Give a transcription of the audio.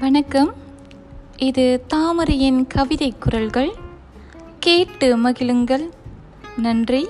வணக்கம். இது தாமரையின் கவிதை குரல்கள். கேட்டு மகிழுங்கள். நன்றி.